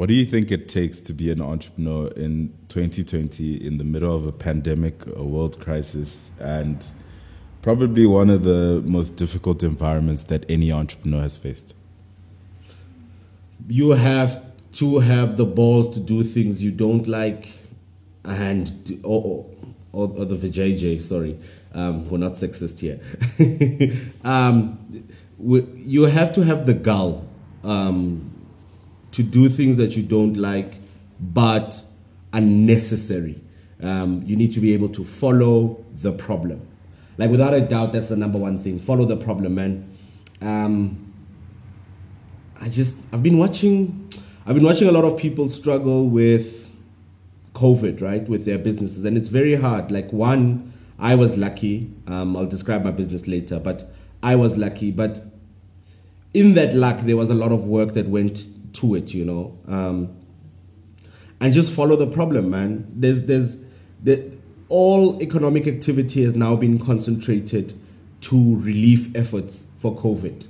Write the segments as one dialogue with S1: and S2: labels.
S1: What do you think it takes to be an entrepreneur in 2020 in the middle of a pandemic, a world crisis, and probably one of the most difficult environments that any entrepreneur has faced?
S2: You have to have the balls to do things you don't like and or, or, or the vajayjay, sorry. Um, we're not sexist here. um, you have to have the gall um, to do things that you don't like, but are necessary. Um, you need to be able to follow the problem. Like without a doubt, that's the number one thing. Follow the problem, man. Um, I just I've been watching I've been watching a lot of people struggle with COVID, right, with their businesses, and it's very hard. Like one, I was lucky. Um, I'll describe my business later, but I was lucky. But in that luck, there was a lot of work that went to it, you know. Um, and just follow the problem, man. There's there's the all economic activity has now been concentrated to relief efforts for COVID.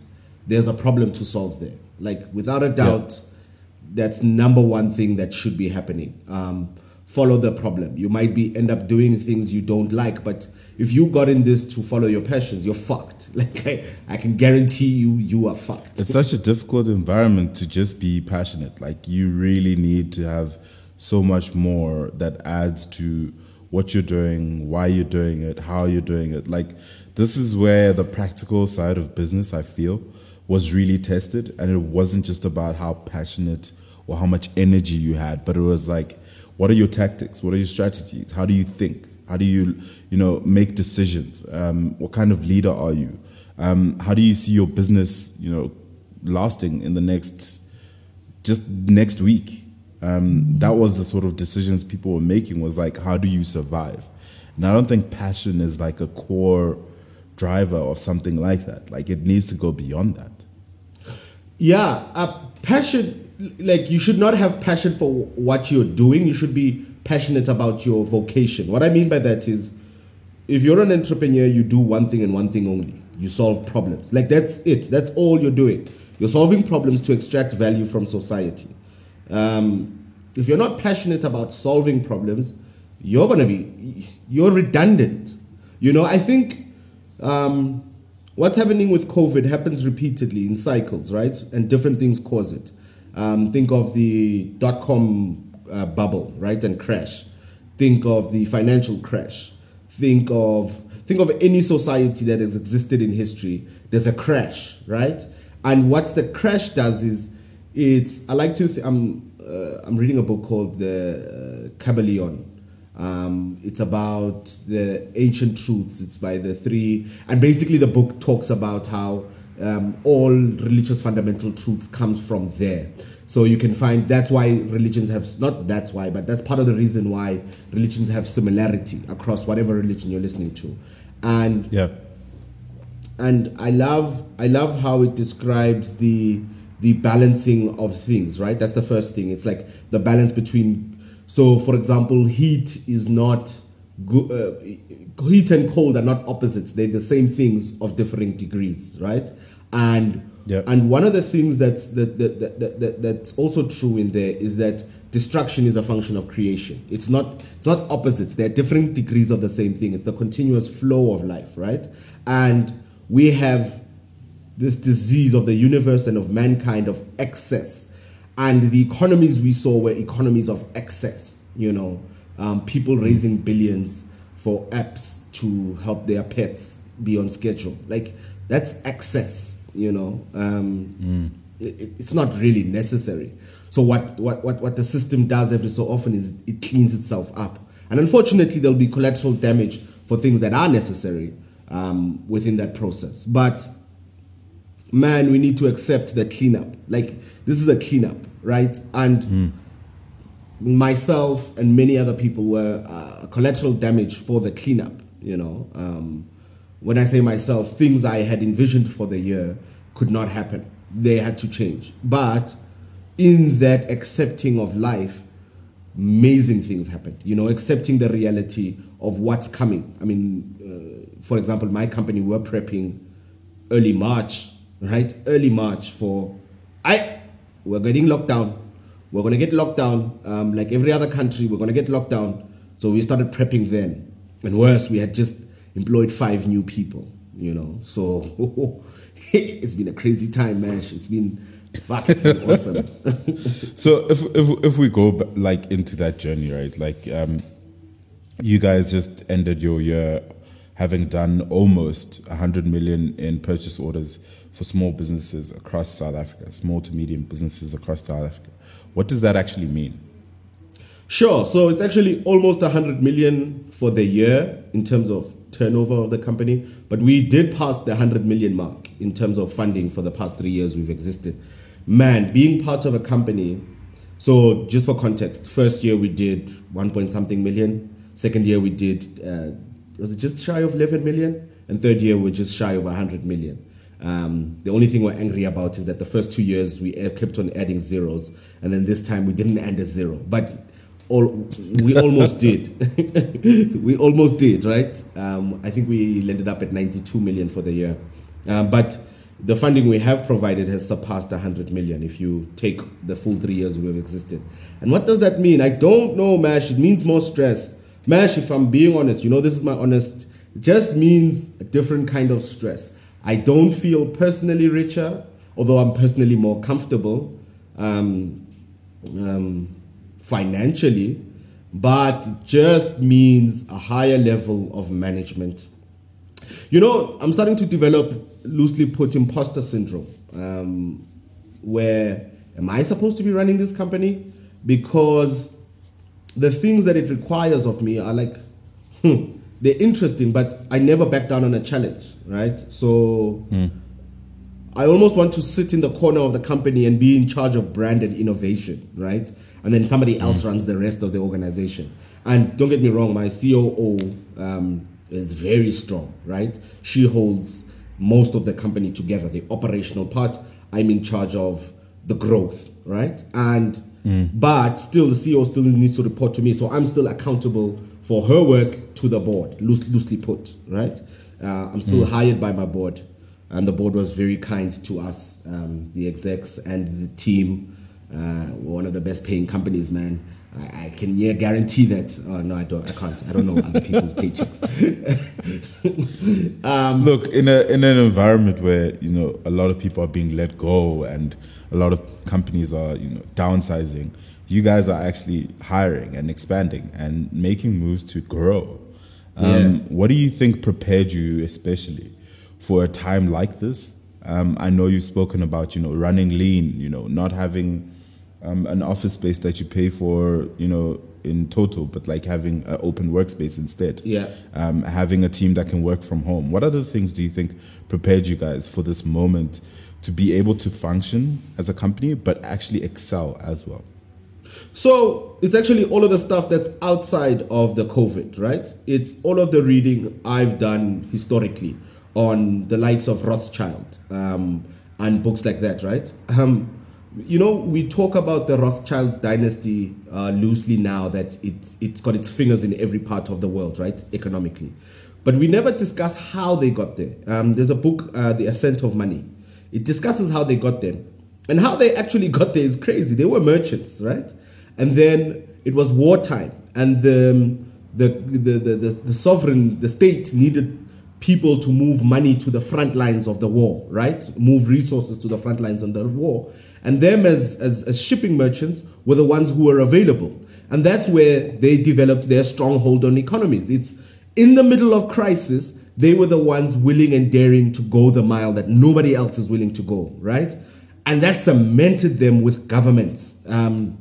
S2: There's a problem to solve there. Like without a doubt, yeah. that's number one thing that should be happening. Um, follow the problem. You might be end up doing things you don't like, but if you got in this to follow your passions, you're fucked. Like I, I can guarantee you, you are fucked.
S1: It's such a difficult environment to just be passionate. Like you really need to have so much more that adds to what you're doing, why you're doing it, how you're doing it. Like this is where the practical side of business I feel was really tested and it wasn't just about how passionate or how much energy you had, but it was like what are your tactics? What are your strategies? How do you think? How do you, you know, make decisions? Um, what kind of leader are you? Um, how do you see your business, you know, lasting in the next, just next week? Um, that was the sort of decisions people were making. Was like, how do you survive? And I don't think passion is like a core driver of something like that. Like it needs to go beyond that.
S2: Yeah, uh, passion. Like you should not have passion for what you're doing. You should be passionate about your vocation. What I mean by that is, if you're an entrepreneur, you do one thing and one thing only. You solve problems. Like that's it. That's all you're doing. You're solving problems to extract value from society. Um, if you're not passionate about solving problems, you're gonna be you're redundant. You know, I think um, what's happening with COVID happens repeatedly in cycles, right? And different things cause it. Um, think of the dot com uh, bubble, right, and crash. Think of the financial crash. Think of think of any society that has existed in history. There's a crash, right? And what the crash does is, it's I like to. Th- I'm uh, I'm reading a book called the uh, Kybalion. Um, it's about the ancient truths. It's by the three, and basically the book talks about how um, all religious fundamental truths comes from there. So you can find that's why religions have not that's why, but that's part of the reason why religions have similarity across whatever religion you're listening to, and
S1: yeah,
S2: and I love I love how it describes the the balancing of things, right? That's the first thing. It's like the balance between. So, for example, heat is not good. Uh, heat and cold are not opposites. They're the same things of differing degrees, right? And
S1: yeah.
S2: and one of the things that's that, that, that, that, that's also true in there is that destruction is a function of creation. It's not it's not opposites. They're different degrees of the same thing. It's the continuous flow of life, right? And we have this disease of the universe and of mankind of excess. And the economies we saw were economies of excess, you know, um, people raising billions for apps to help their pets be on schedule. Like, that's excess, you know. Um, mm. it, it's not really necessary. So, what, what, what, what the system does every so often is it cleans itself up. And unfortunately, there'll be collateral damage for things that are necessary um, within that process. But man, we need to accept the cleanup. Like this is a cleanup, right? And mm. myself and many other people were uh, collateral damage for the cleanup. You know, um, when I say myself, things I had envisioned for the year could not happen. They had to change. But in that accepting of life, amazing things happened. You know, accepting the reality of what's coming. I mean, uh, for example, my company, we're prepping early March right? Early March for I we're getting locked down. we're to get locked down. Um, like every other country, we're to get locked down. So we started prepping then. And worse, we had just employed five new people, you know. So it's been a crazy time, man. It's been, fuck, awesome.
S1: So if if if we go like into that journey, right? Like um, you guys just ended your year having done almost 100 million in purchase orders for small businesses across South Africa, small to medium businesses across South Africa. What does that actually mean?
S2: Sure. So it's actually almost 100 million for the year in terms of turnover of the company, but we did pass the 100 million mark in terms of funding for the past three years we've existed. Man, being part of a company, so just for context, first year we did 1 point something million, second year we did, uh, was it just shy of 11 million? And third year we're just shy of 100 million. Um, the only thing we're angry about is that the first two years we kept on adding zeros, and then this time we didn't end a zero. But all, we almost did. we almost did, right? Um, I think we ended up at 92 million for the year. Um, but the funding we have provided has surpassed 100 million if you take the full three years we've existed. And what does that mean? I don't know, Mash. It means more stress. Mash, if I'm being honest, you know, this is my honest, it just means a different kind of stress. I don't feel personally richer, although I'm personally more comfortable. Um, um, financially, but it just means a higher level of management. You know, I'm starting to develop, loosely put, imposter syndrome. Um, where am I supposed to be running this company? Because the things that it requires of me are like, hmm, they're interesting, but I never back down on a challenge, right? So I almost want to sit in the corner of the company and be in charge of brand and innovation, right? And then somebody else runs the rest of the organization. And don't get me wrong, my COO um, is very strong, right? She holds most of the company together, the operational part. I'm in charge of the growth, right? And but still, the CEO still needs to report to me, so I'm still accountable for her work to the board, loose, loosely put, right? Uh, I'm still hired by my board, and the board was very kind to us, um, the execs and the team. Uh, we're one of the best paying companies, man. I, I can yeah guarantee that. Oh no, I don't. I can't. I don't know other people's paychecks.
S1: Look, in a in an environment where you know a lot of people are being let go and a lot of companies are you know downsizing, you guys are actually hiring and expanding and making moves to grow. Um,
S2: Yeah.
S1: What do you think prepared you, especially for a time like this? Um, I know you've spoken about you know running lean, you know not having um, an office space that you pay for, you know in total, but like having an open workspace instead
S2: Yeah.
S1: um, having a team that can work from home. What other things do you think prepared you guys for this moment to be able to function as a company, but actually excel as well?
S2: So it's actually all of the stuff that's outside of the COVID, right? It's all of the reading I've done historically on the likes of Rothschild um, and books like that, right? Um, you know, we talk about the Rothschilds dynasty uh, loosely now that it, it's got its fingers in every part of the world, right? Economically. But we never discuss how they got there. Um, there's a book, uh, The Ascent of Money. It discusses how they got there. And how they actually got there is crazy. They were merchants, right? And then it was wartime, and the, the, the, the, the, the sovereign, the state needed people to move money to the front lines of the war, right? Move resources to the front lines of the war. And them as, as, as shipping merchants were the ones who were available. And that's where they developed their stronghold on economies. It's in the middle of crisis, they were the ones willing and daring to go the mile that nobody else is willing to go, right? And that cemented them with governments. Um,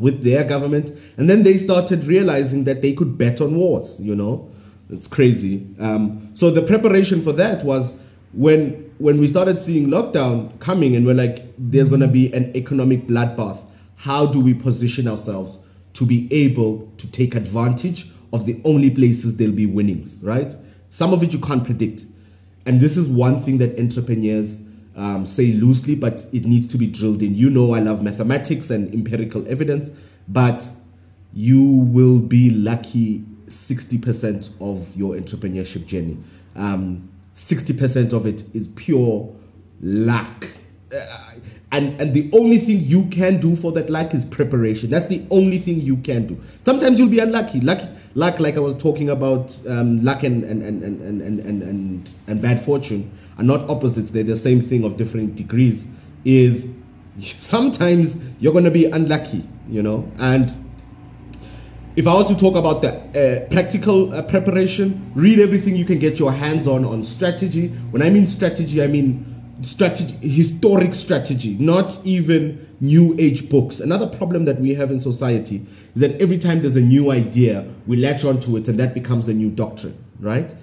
S2: with their government. And then they started realizing that they could bet on wars, you know? It's crazy. Um, so the preparation for that was when when we started seeing lockdown coming and we're like, there's gonna be an economic bloodbath. How do we position ourselves to be able to take advantage of the only places there'll be winnings, right? Some of it you can't predict. And this is one thing that entrepreneurs um, say loosely, but it needs to be drilled in. You know, I love mathematics and empirical evidence, but you will be lucky 60% of your entrepreneurship journey. Um, 60% of it is pure luck. Uh, And, and the only thing you can do for that luck is preparation. That's the only thing you can do. Sometimes you'll be unlucky. Luck, luck like I was talking about, um, luck and, and, and, and, and, and, and, and bad fortune are not opposites. They're the same thing of different degrees. Is sometimes you're going to be unlucky, you know. And if I was to talk about the uh, practical uh, preparation, read everything you can get your hands on on strategy. When I mean strategy, I mean strategy, historic strategy, not even new age books. Another problem that we have in society is that every time there's a new idea, we latch onto it and that becomes the new doctrine, right?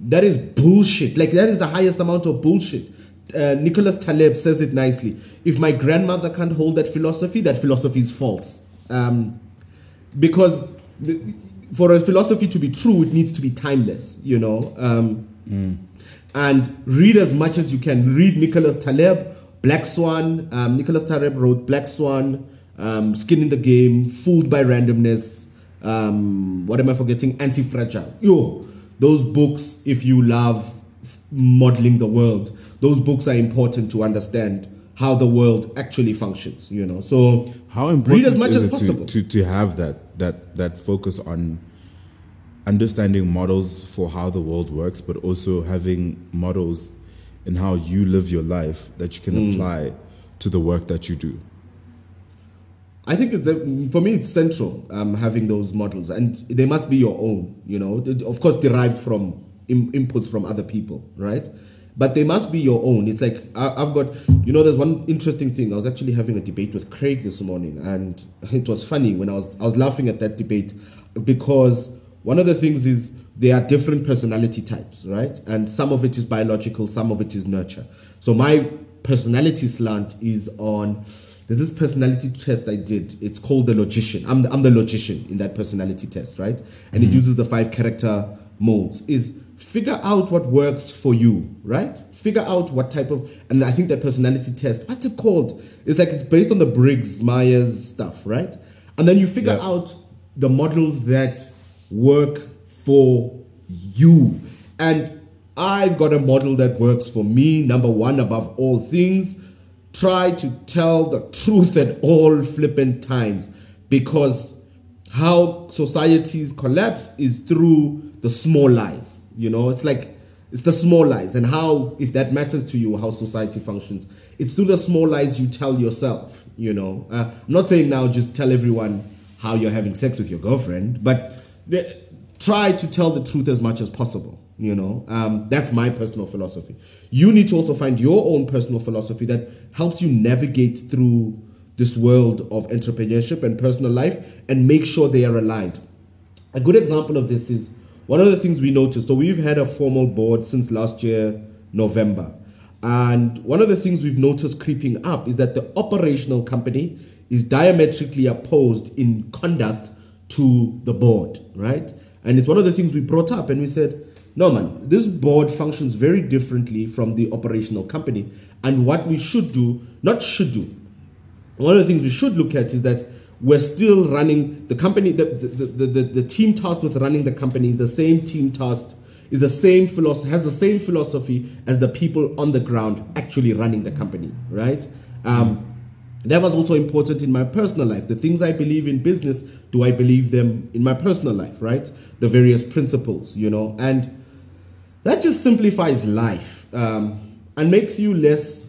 S2: That is bullshit. Like, that is the highest amount of bullshit. Uh, Nicholas Taleb says it nicely. If my grandmother can't hold that philosophy, that philosophy is false. Um, because the, for a philosophy to be true, it needs to be timeless, you know? Um, mm and read as much as you can. Read Nicholas Taleb, Black Swan. Um, Nicholas Taleb wrote Black Swan, um, Skin in the Game, Fooled by Randomness. Um, what am I forgetting? Anti Fragile. Yo, those books, if you love modeling the world, those books are important to understand how the world actually functions. You know, so
S1: how important read as much as possible to, to, to have that that that focus on understanding models for how the world works, but also having models in how you live your life that you can mm. apply to the work that you do?
S2: I think it's a, for me it's central um, having those models, and they must be your own. You know, of course, derived from Im- inputs from other people, right? But they must be your own. It's like I, I've got, you know, there's one interesting thing. I was actually having a debate with Craig this morning, and it was funny when I was I was laughing at that debate because one of the things is there are different personality types, right? And some of it is biological, some of it is nurture. So my personality slant is on there's this personality test I did. It's called the logician. I'm the, I'm the logician in that personality test, right? And mm-hmm. it uses the five character modes. Is figure out what works for you, right? Figure out what type of and I think that personality test, what's it called? It's like it's based on the Briggs Myers stuff, right? And then you figure yeah. out the models that work for you. And I've got a model that works for me. Number one, above all things, try to tell the truth at all flippant times because how societies collapse is through the small lies. You know, it's like it's the small lies and how, if that matters to you, how society functions. It's through the small lies you tell yourself. You know, uh, I'm not saying now just tell everyone how you're having sex with your girlfriend, but try to tell the truth as much as possible. You know, um, that's my personal philosophy. You need to also find your own personal philosophy that helps you navigate through this world of entrepreneurship and personal life and make sure they are aligned. A good example of this is one of the things we noticed. So, we've had a formal board since last year, November. And one of the things we've noticed creeping up is that the operational company is diametrically opposed in conduct to the board, right? And it's one of the things we brought up and we said, no, man, this board functions very differently from the operational company. And what we should do, not should do, one of the things we should look at is that we're still running the company, the, the, the, the, the team tasked with running the company is the same team tasked, is the same philosophy, has the same philosophy as the people on the ground actually running the company, right? Um, that was also important in my personal life. The things I believe in business, do I believe them in my personal life, right? The various principles, you know, and that just simplifies life um, and makes you less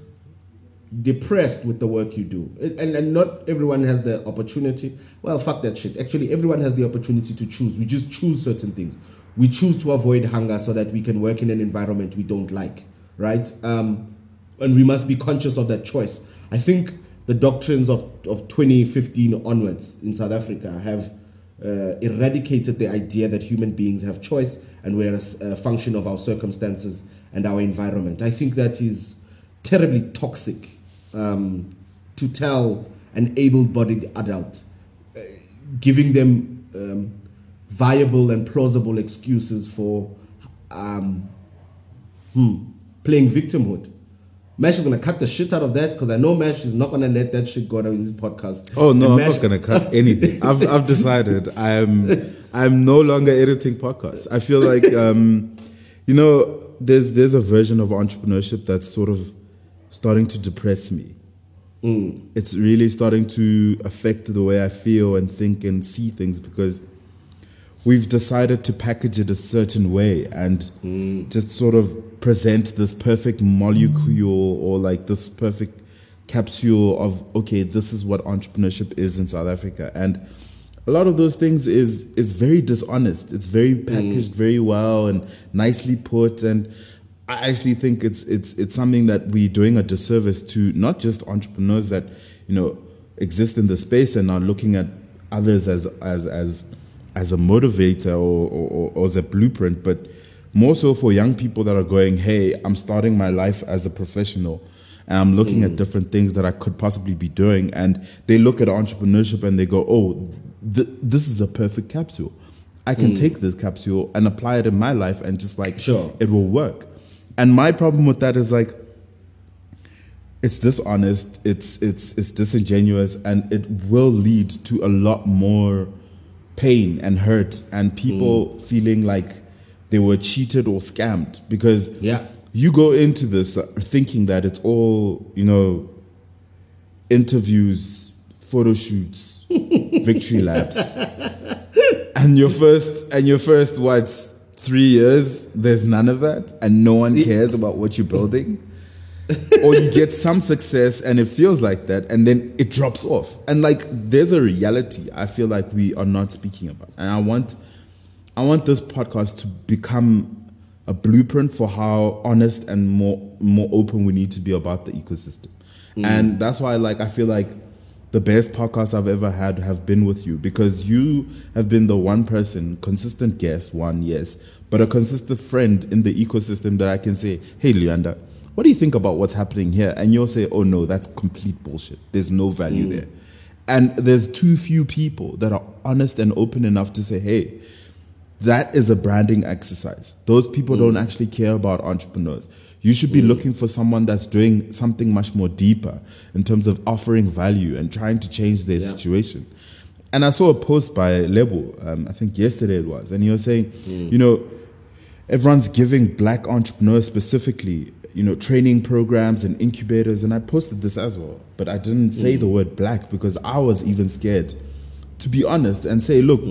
S2: depressed with the work you do. And, and not everyone has the opportunity. Well, fuck that shit. Actually, everyone has the opportunity to choose. We just choose certain things. We choose to avoid hunger so that we can work in an environment we don't like, right? Um, and we must be conscious of that choice. I think the doctrines of, of 2015 onwards in South Africa have uh, eradicated the idea that human beings have choice and we're a, a, function of our circumstances and our environment. I think that is terribly toxic um, to tell an able bodied adult, uh, giving them um, viable and plausible excuses for um, hmm, playing victimhood. Mesh is gonna cut the shit out of that because I know Mesh is not gonna let that shit go on his podcast.
S1: Oh no, I'm not gonna cut anything. I've I've decided I'm I'm no longer editing podcasts. I feel like um, you know there's there's a version of entrepreneurship that's sort of starting to depress me. Mm. it's really starting to affect the way I feel and think and see things because we've decided to package it a certain way and mm. just sort of present this perfect molecule mm. or like this perfect capsule of okay this is what entrepreneurship is in south africa. And a lot of those things is is very dishonest. It's very packaged very well and nicely put and i actually think it's it's it's something that we're doing a disservice to not just entrepreneurs that you know exist in the space and are looking at others as as as as a motivator or, or, or as a blueprint, but more so for young people that are going, hey, I'm starting my life as a professional and I'm looking at mm. different things that I could possibly be doing. And they look at entrepreneurship and they go, oh, th- this is a perfect capsule. I can mm. take this capsule and apply it in my life and just like,
S2: Sure.
S1: it will work. And my problem with that is like, it's dishonest, it's it's it's disingenuous, and it will lead to a lot more pain and hurt and people hmm. feeling like they were cheated or scammed because
S2: Yeah.
S1: you go into this thinking that it's all you know interviews photo shoots victory laps and your first and your first what three years there's none of that and no one cares about what you're building. Or you get some success and it feels like that and then it drops off. And like there's a reality i feel like we are not speaking about. And i want i want this podcast to become a blueprint for how honest and more more open we need to be about the ecosystem. Mm. And that's why like i feel like the best podcasts i've ever had have been with you because you have been the one person consistent guest one yes but a consistent friend in the ecosystem that i can say hey leander what do you think about what's happening here? And you'll say, oh no, that's complete bullshit. There's no value mm. there. And there's too few people that are honest and open enough to say, hey, that is a branding exercise. Those people don't mm. actually care about entrepreneurs. You should be mm. looking for someone that's doing something much more deeper in terms of offering value and trying to change their
S2: Yeah.
S1: situation. And I saw a post by Lebo, um, I think yesterday it was, and he was saying, mm. you know, everyone's giving black entrepreneurs specifically, you know, training programs and incubators. And I posted this as well, but I didn't say mm. the word black because I was even scared, to be honest, and say, look,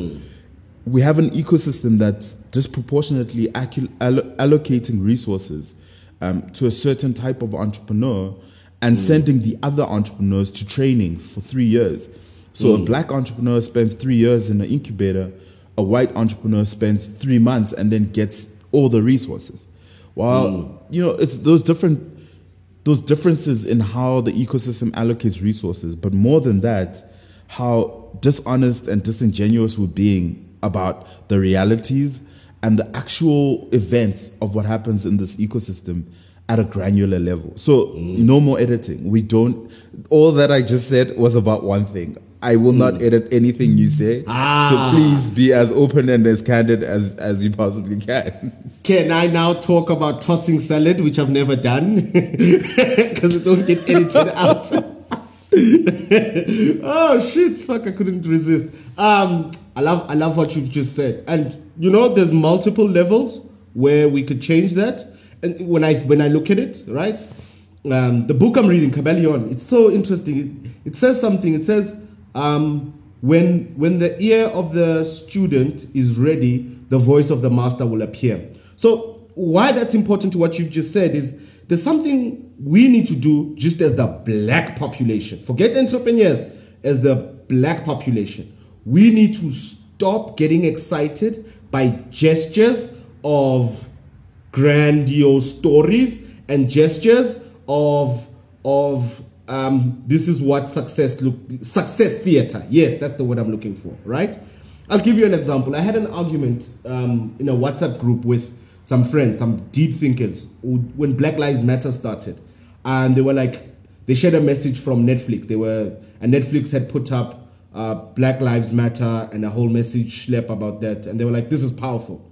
S1: we have an ecosystem that's disproportionately allo- allocating resources um, to a certain type of entrepreneur and mm. sending the other entrepreneurs to training for three years. So a mm. black entrepreneur spends three years in an incubator, a white entrepreneur spends three months and then gets all the resources. While mm. you know it's those different those differences in how the ecosystem allocates resources, but more than that, how dishonest and disingenuous we're being about the realities and the actual events of what happens in this ecosystem at a granular level. So no more editing. We don't all that I just said was about one thing. I will not edit anything you say.
S2: Ah.
S1: So please be as open and as candid as, as you possibly can.
S2: Can I now talk about tossing salad, which I've never done because it don't get edited out? oh shit! Fuck! I couldn't resist. Um, I love, I love what you've just said, and you know, there's multiple levels where we could change that. And when I when I look at it, right, um, the book I'm reading, Kybalion, it's so interesting. It, it says something. It says um, when when the ear of the student is ready, the voice of the master will appear. So why that's important to what you've just said is there's something we need to do just as the black population. Forget entrepreneurs as the black population. We need to stop getting excited by gestures of grandiose stories and gestures of of um, this is what success look success theater. Yes, that's the word I'm looking for. Right. I'll give you an example. I had an argument um, in a WhatsApp group with some friends, some deep thinkers, who, when Black Lives Matter started, and they were like, they shared a message from Netflix. They were, and Netflix had put up uh, Black Lives Matter and a whole message slap about that, and they were like, this is powerful.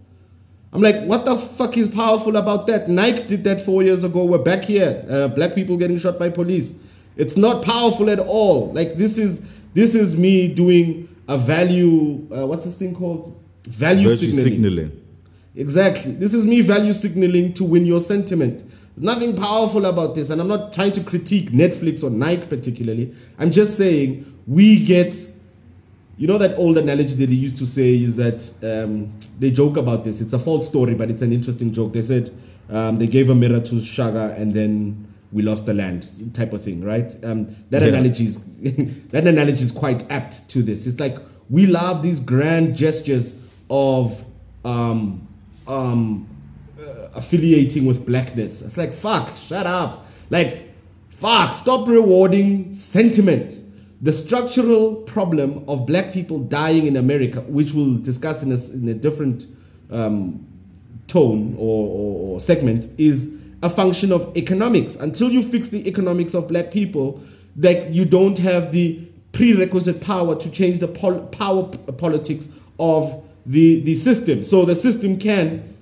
S2: I'm like, what the fuck is powerful about that? Nike did that four years ago. We're back here. Uh, black people getting shot by police. It's not powerful at all. Like this is this is me doing a value. Uh, what's this thing called? Value
S1: Virtue
S2: signaling.
S1: signaling.
S2: Exactly. This is me value signaling to win your sentiment. There's nothing powerful about this. And I'm not trying to critique Netflix or Nike particularly. I'm just saying we get, you know, that old analogy that they used to say is that um, they joke about this. It's a false story, but it's an interesting joke. They said um, they gave a mirror to Shaka and then we lost the land type of thing, right? Um, that
S1: Yeah.
S2: analogy is that analogy is quite apt to this. It's like we love these grand gestures of um, um, uh, affiliating with blackness. It's like fuck, shut up. Like fuck, stop rewarding sentiment. The structural problem of black people dying in America, which we'll discuss in a, in a different um, tone or, or, or segment is a function of economics. Until you fix the economics of black people, that you don't have the prerequisite power to change the pol- power p- politics of the, the system. So the system can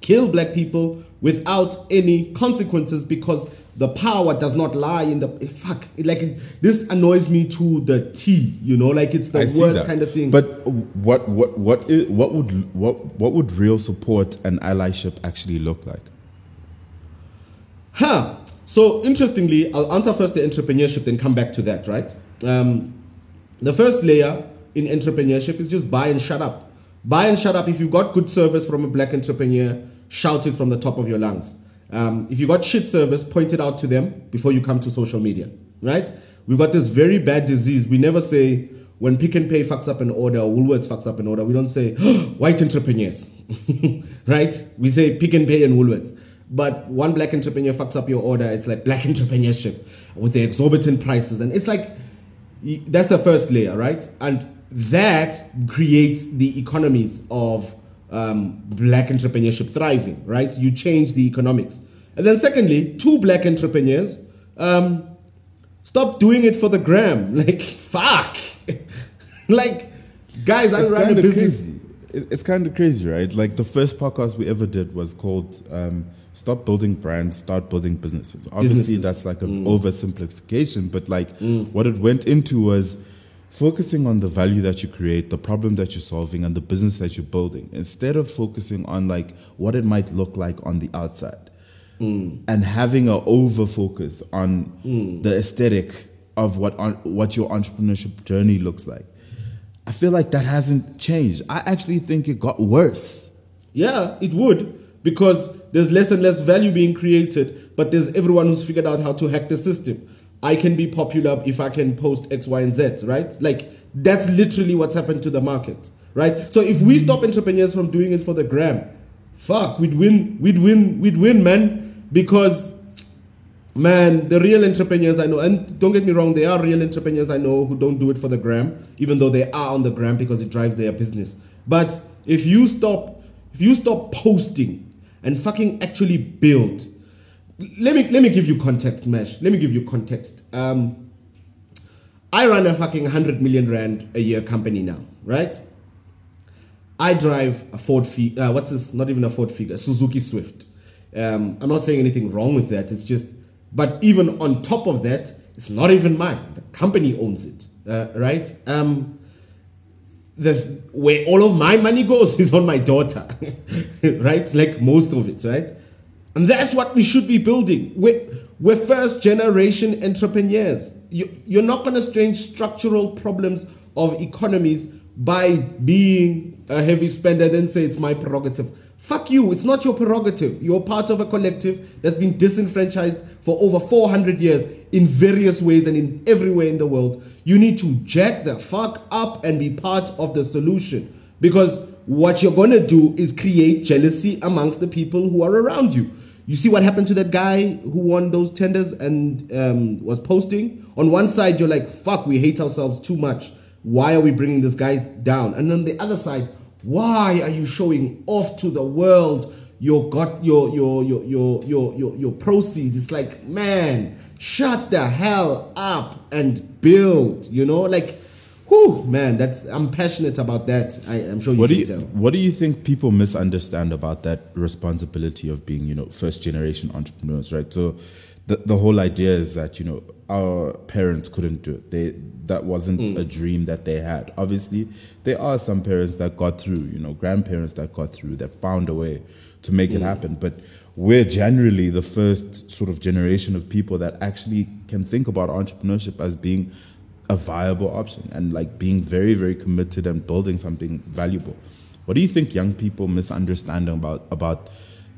S2: kill black people without any consequences because the power does not lie in the fuck like this annoys me to the T you know like it's the
S1: I
S2: worst kind of thing
S1: But what what what is, what would what what would real support and allyship actually look like?
S2: Huh. So interestingly, I'll answer first the entrepreneurship, then come back to that, right? Um, the first layer in entrepreneurship is just buy and shut up. Buy and shut up. If you got good service from a black entrepreneur, shout it from the top of your lungs. Um, if you got shit service, point it out to them before you come to social media, right? We've got this very bad disease. We never say when Pick n Pay fucks up an order or Woolworths fucks up an order, we don't say white entrepreneurs, right? We say Pick n Pay and Woolworths. But one black entrepreneur fucks up your order, it's like black entrepreneurship with the exorbitant prices. And it's like, that's the first layer, right? And that creates the economies of um, black entrepreneurship thriving, right? You change the economics. And then, secondly, two black entrepreneurs um, stop doing it for the gram. Like, fuck. like, guys, I
S1: It's
S2: run a business.
S1: Crazy. It's kind of crazy, right? Like the first podcast we ever did was called um, "Stop Building Brands, Start Building Businesses." Obviously,
S2: Businesses.
S1: that's like an oversimplification, but like what it went into was focusing on the value that you create, the problem that you're solving, and the business that you're building, instead of focusing on like what it might look like on the outside, mm. and having a over focus on mm. the aesthetic of what on, what your entrepreneurship journey looks like. I feel like that hasn't changed. I actually think it got worse.
S2: Yeah, it would because there's less and less value being created, but there's everyone who's figured out how to hack the system. I can be popular if I can post X, Y, and Z, right? Like that's literally what's happened to the market, right? So if we stop entrepreneurs from doing it for the gram, fuck, we'd win, we'd win, we'd win, man, because Man, the real entrepreneurs I know, and don't get me wrong, there are real entrepreneurs I know who don't do it for the gram, even though they are on the gram because it drives their business. But if you stop, if you stop posting and fucking actually build, let me let me give you context, Mesh. Let me give you context. Um, I run a fucking hundred million rand a year company now, right? I drive a Ford Fi- uh, what's this? Not even a Ford Figo, Suzuki Swift. Um, I'm not saying anything wrong with that. It's just, but even on top of that, it's not even mine. The company owns it, uh, right? Um, the where all of my money goes is on my daughter, right? Like most of it, right? And that's what we should be building. We're, we're first generation entrepreneurs. You, you're not going to change structural problems of economies by being a heavy spender, then say it's my prerogative. Fuck you, it's not your prerogative. You're part of a collective that's been disenfranchised for over 400 years in various ways and in everywhere in the world. You need to jack the fuck up and be part of the solution. Because what you're gonna do is create jealousy amongst the people who are around you. You see what happened to that guy who won those tenders and um, was posting? On one side, you're like, fuck, we hate ourselves too much. Why are we bringing this guy down? And then the other side, why are you showing off to the world your got your your your your your your, your proceeds? It's like, man, shut the hell up and build. You know, like, whew, man, that's I'm passionate about that. I, I'm sure you
S1: What do you
S2: tell.
S1: What do you think people misunderstand about that responsibility of being, you know, first generation entrepreneurs, right? So, the the whole idea is that you know our parents couldn't do it. They that wasn't
S2: Hmm.
S1: a dream that they had. Obviously, there are some parents that got through, you know, grandparents that got through that found a way to make
S2: Hmm.
S1: it happen. But we're generally the first sort of generation of people that actually can think about entrepreneurship as being a viable option and like being very, very committed and building something valuable. What do you think young people misunderstand about about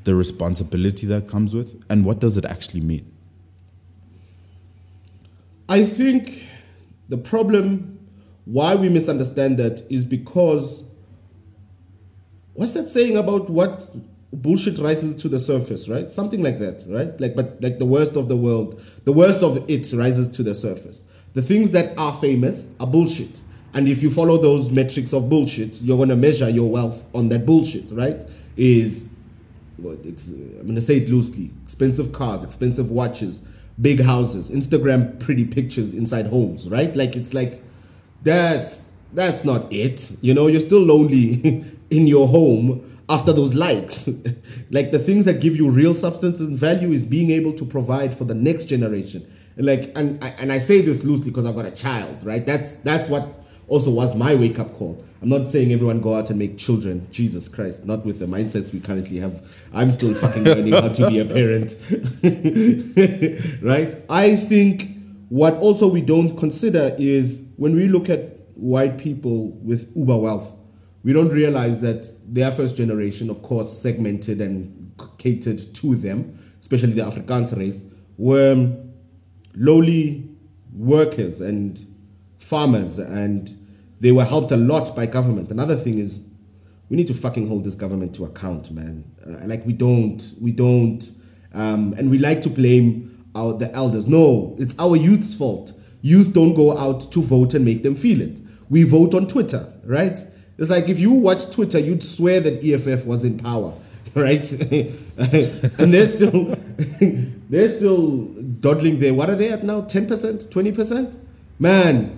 S1: the responsibility that comes with, and what does it actually mean?
S2: I think the problem why we misunderstand that is because what's that saying about what bullshit rises to the surface, right? Something like that, right? Like but like the worst of the world, the worst of it rises to the surface. The things that are famous are bullshit. And if you follow those metrics of bullshit, you're going to measure your wealth on that bullshit, right? Is what I'm going to say it loosely expensive cars, expensive watches, big houses, Instagram pretty pictures inside homes, right? Like it's like that's that's not it. You know, you're still lonely in your home after those likes. like the things that give you real substance and value is being able to provide for the next generation. Like and and I say this loosely because I've got a child, right? That's that's what also was my wake up call. I'm not saying everyone go out and make children. Jesus Christ, not with the mindsets we currently have. I'm still fucking learning how to be a parent. right? I think what also we don't consider is when we look at white people with uber wealth, we don't realize that their first generation, of course, segmented and catered to them, especially the Afrikaans race, were lowly workers and farmers and they were helped a lot by government. Another thing is we need to fucking hold this government to account, man. Uh, like we don't, we don't, um, and we like to blame our the elders. No, it's our youth's fault. Youth don't go out to vote and make them feel it. We vote on Twitter, right? It's like if you watch Twitter, you'd swear that EFF was in power, right? and they're still they're still dawdling there. What are they at now? Ten percent, twenty percent? Man,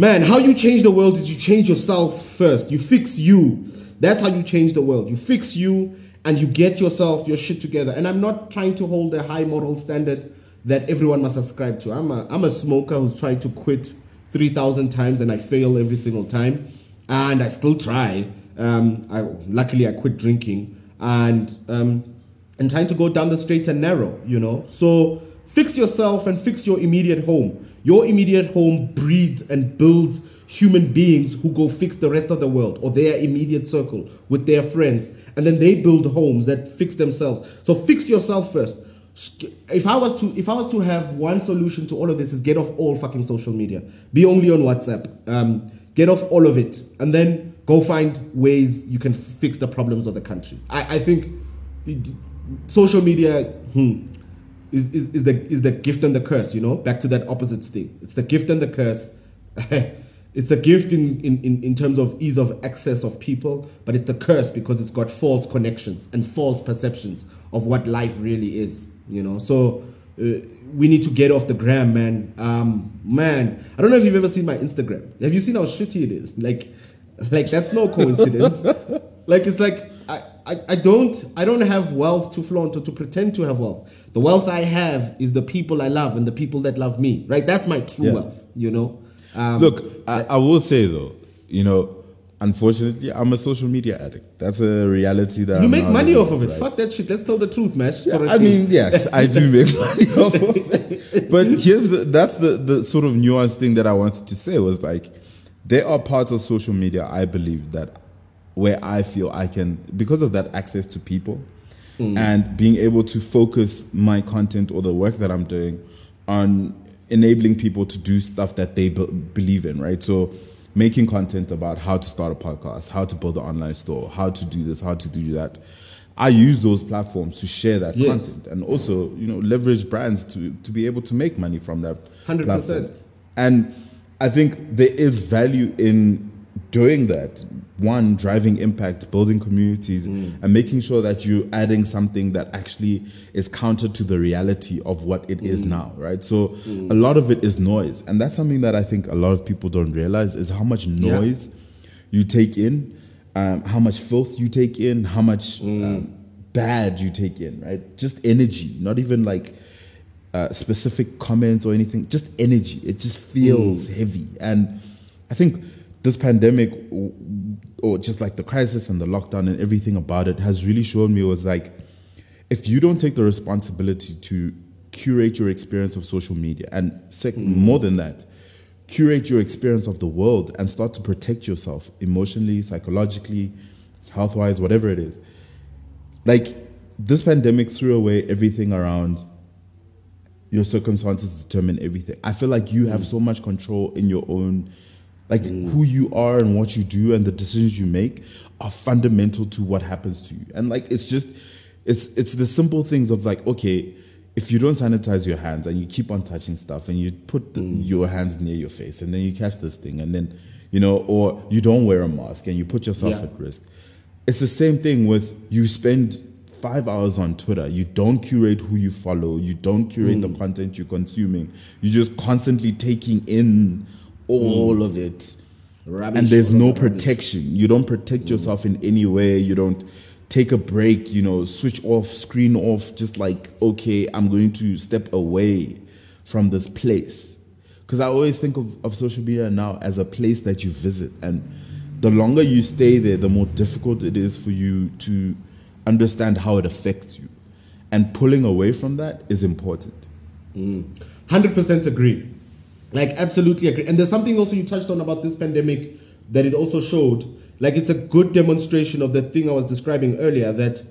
S2: Man, how you change the world is you change yourself first. You fix you. That's how you change the world. You fix you and you get yourself, your shit together. And I'm not trying to hold a high moral standard that everyone must subscribe to. I'm a, I'm a smoker who's tried to quit 3,000 times and I fail every single time. And I still try. Um, I, luckily, I quit drinking and, um, and trying to go down the straight and narrow, you know. So fix yourself and fix your immediate home. Your immediate home breeds and builds human beings who go fix the rest of the world or their immediate circle with their friends. And then they build homes that fix themselves. So fix yourself first. If I was to if I was to have one solution to all of this is get off all fucking social media. Be only on WhatsApp. Um, get off all of it. And then go find ways you can fix the problems of the country. I, I think social media, hmm, is, is, is the is the gift and the curse, you know? Back to that opposite thing. It's the gift and the curse. it's a gift in, in, in, in terms of ease of access of people, but it's the curse because it's got false connections and false perceptions of what life really is, you know? So uh, we need to get off the gram, man. Um, man, I don't know if you've ever seen my Instagram. Have you seen how shitty it is? Like, like that's no coincidence. like it's like I, I, I don't I don't have wealth to flaunt or to pretend to have wealth. The wealth I have is the people I love and the people that love me. Right? That's my true yeah. wealth. You know.
S1: Um, Look, I, I will say though, you know, unfortunately, I'm a social media addict. That's a reality that
S2: you I'm make money off of it. Right? Fuck that shit. Let's tell the truth, man.
S1: Yeah, I mean, yes, I do make money off of it. But here's the, that's the the sort of nuanced thing that I wanted to say was like, there are parts of social media I believe that where I feel I can because of that access to people mm. and being able to focus my content or the work that I'm doing on enabling people to do stuff that they be- believe in, right? So making content about how to start a podcast, how to build an online store, how to do this, how to do that. I use those platforms to share that yes. content and also, you know, leverage brands to to be able to make money from that 100%. Platform. And I think there is value in doing that one driving impact building communities mm. and making sure that you're adding something that actually is counter to the reality of what it mm. is now right so mm. a lot of it is noise and that's something that i think a lot of people don't realize is how much noise yeah. you take in um, how much filth you take in how much mm. um, bad you take in right just energy not even like uh, specific comments or anything just energy it just feels mm. heavy and i think this pandemic or just like the crisis and the lockdown and everything about it has really shown me was like if you don't take the responsibility to curate your experience of social media, and sec- more than that, curate your experience of the world and start to protect yourself emotionally, psychologically, health wise, whatever it is. Like this pandemic threw away everything around your circumstances determine everything. I feel like you have mm. so much control in your own like mm. who you are and what you do and the decisions you make are fundamental to what happens to you. And like it's just it's it's the simple things of like, okay, if you don't sanitize your hands and you keep on touching stuff and you put the, mm. your hands near your face and then you catch this thing and then you know, or you don't wear a mask and you put yourself
S2: Yeah.
S1: at risk. It's the same thing with you spend five hours on Twitter. You don't curate who you follow. You don't curate the hmm. content you're consuming. You're just constantly taking in all hmm. of it.
S2: Rubbish,
S1: and there's no
S2: the rubbish.
S1: protection. You don't protect hmm. yourself in any way. You don't take a break, you know, switch off, screen off, just like, okay, I'm going to step away from this place. Because I always think of, of social media now as a place that you visit. And the longer you stay there, the more difficult it is for you to understand how it affects you. And pulling away from that is important. Mm.
S2: Hundred percent agree. Like absolutely agree. And there's something also you touched on about this pandemic that it also showed. Like it's a good demonstration of the thing I was describing earlier that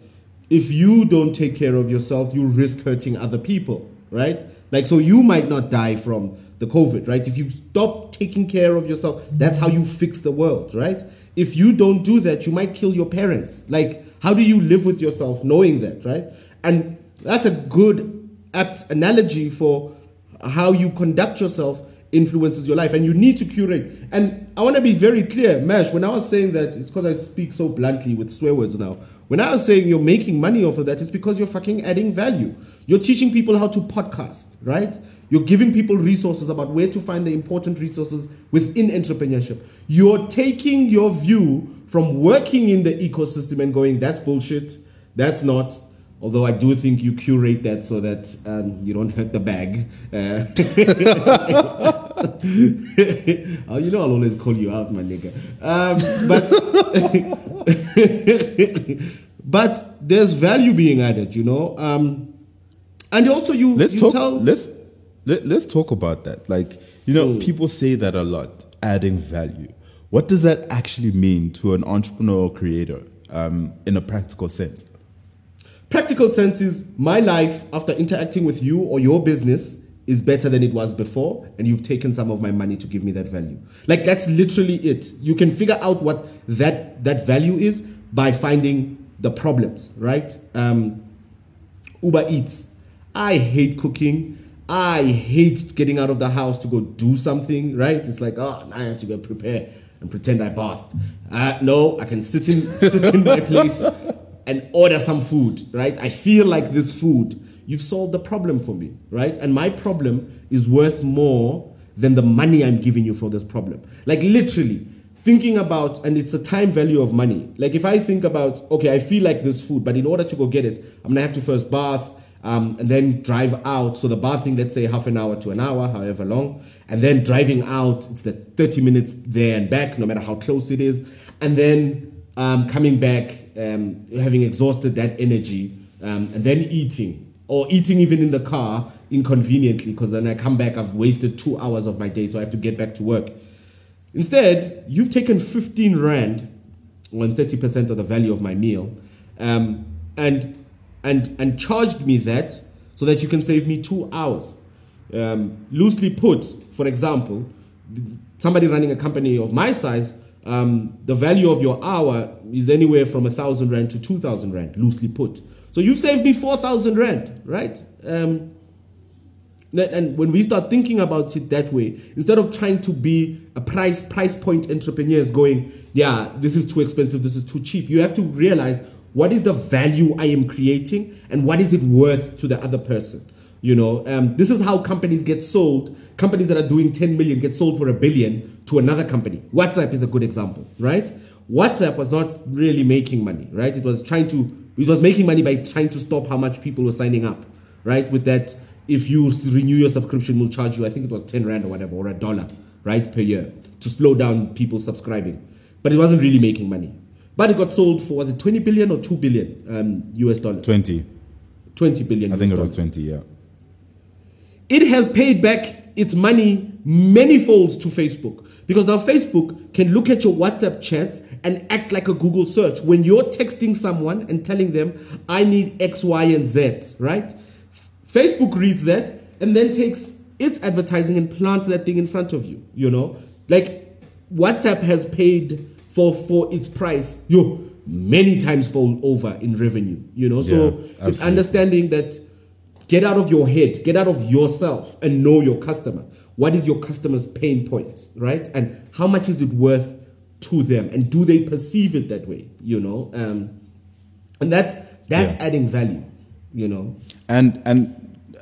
S2: if you don't take care of yourself, you risk hurting other people, right? Like so you might not die from the COVID, right? If you stop taking care of yourself, that's how you fix the world, right? If you don't do that, you might kill your parents. Like how do you live with yourself knowing that, right? And that's a good apt analogy for how you conduct yourself influences your life and you need to curate. And i want to be very clear mesh when i was saying that it's because i speak so bluntly with swear words now. When i was saying you're making money off of that it's because you're fucking adding value. You're teaching people how to podcast right you're giving people resources about where to find the important resources within entrepreneurship you're taking your view from working in the ecosystem and going that's bullshit that's not Although I do think you curate that so that um, you don't hurt the bag. Uh, oh, you know I'll always call you out, my nigga. Um, but but there's value being added, you know. Um, and also you
S1: let's
S2: you
S1: talk
S2: tell
S1: let's let, let's talk about that. Like you know people say that a lot adding value. What does that actually mean to an entrepreneur or creator um, in a practical sense?
S2: Practical sense is my life after interacting with you or your business is better than it was before and you've taken some of my money to give me that value. Like that's literally it. You can figure out what that that value is by finding the problems right? Um, uber eats. I hate cooking i hate getting out of the house to go do something right it's like oh now i have to go prepare and pretend i bathed uh, no i can sit in sit in my place and order some food, right? I feel like this food. You've solved the problem for me, right? And my problem is worth more than the money I'm giving you for this problem. Like literally thinking about, and it's the time value of money. Like if I think about, okay, I feel like this food, but in order to go get it, I'm gonna have to first bath, um, and then drive out. So the bathing, let's say half an hour to an hour, however long, and then driving out, it's the 30 minutes there and back, no matter how close it is, and then um, coming back, um, having exhausted that energy, um, and then eating, or eating even in the car inconveniently, because then I come back, I've wasted two hours of my day, so I have to get back to work. Instead, you've taken 15 rand on 30% of the value of my meal um, and, and, and charged me that so that you can save me two hours. Um, loosely put, for example, somebody running a company of my size, um, the value of your hour is anywhere from a thousand rand to two thousand rand, loosely put. So you've saved me four thousand rand, right? Um, and when we start thinking about it that way, instead of trying to be a price price point entrepreneurs going, yeah, this is too expensive, this is too cheap, you have to realize what is the value I am creating and what is it worth to the other person. You know, um, this is how companies get sold. Companies that are doing 10 million get sold for a billion to another company. WhatsApp is a good example, right? WhatsApp was not really making money, right? It was trying to, it was making money by trying to stop how much people were signing up, right? With that, if you renew your subscription, we'll charge you, I think it was 10 Rand or whatever, or a dollar, right, per year to slow down people subscribing. But it wasn't really making money. But it got sold for, was it 20 billion or 2 billion um, US dollars?
S1: 20
S2: 20 billion.
S1: I think it was 20, yeah.
S2: It has paid back its money many folds to Facebook because now Facebook can look at your WhatsApp chats and act like a Google search when you're texting someone and telling them, I need X, Y, and Z, right? Facebook reads that and then takes its advertising and plants that thing in front of you, you know? Like WhatsApp has paid for for its price, yo, many times fold over in revenue, you know? So
S1: Yeah,
S2: it's understanding that Get out of your head, get out of yourself and know your customer. What is your customer's pain points, right? And how much is it worth to them? And do they perceive it that way, you know? Um, and that's that's
S1: Yeah.
S2: adding value, you know?
S1: And and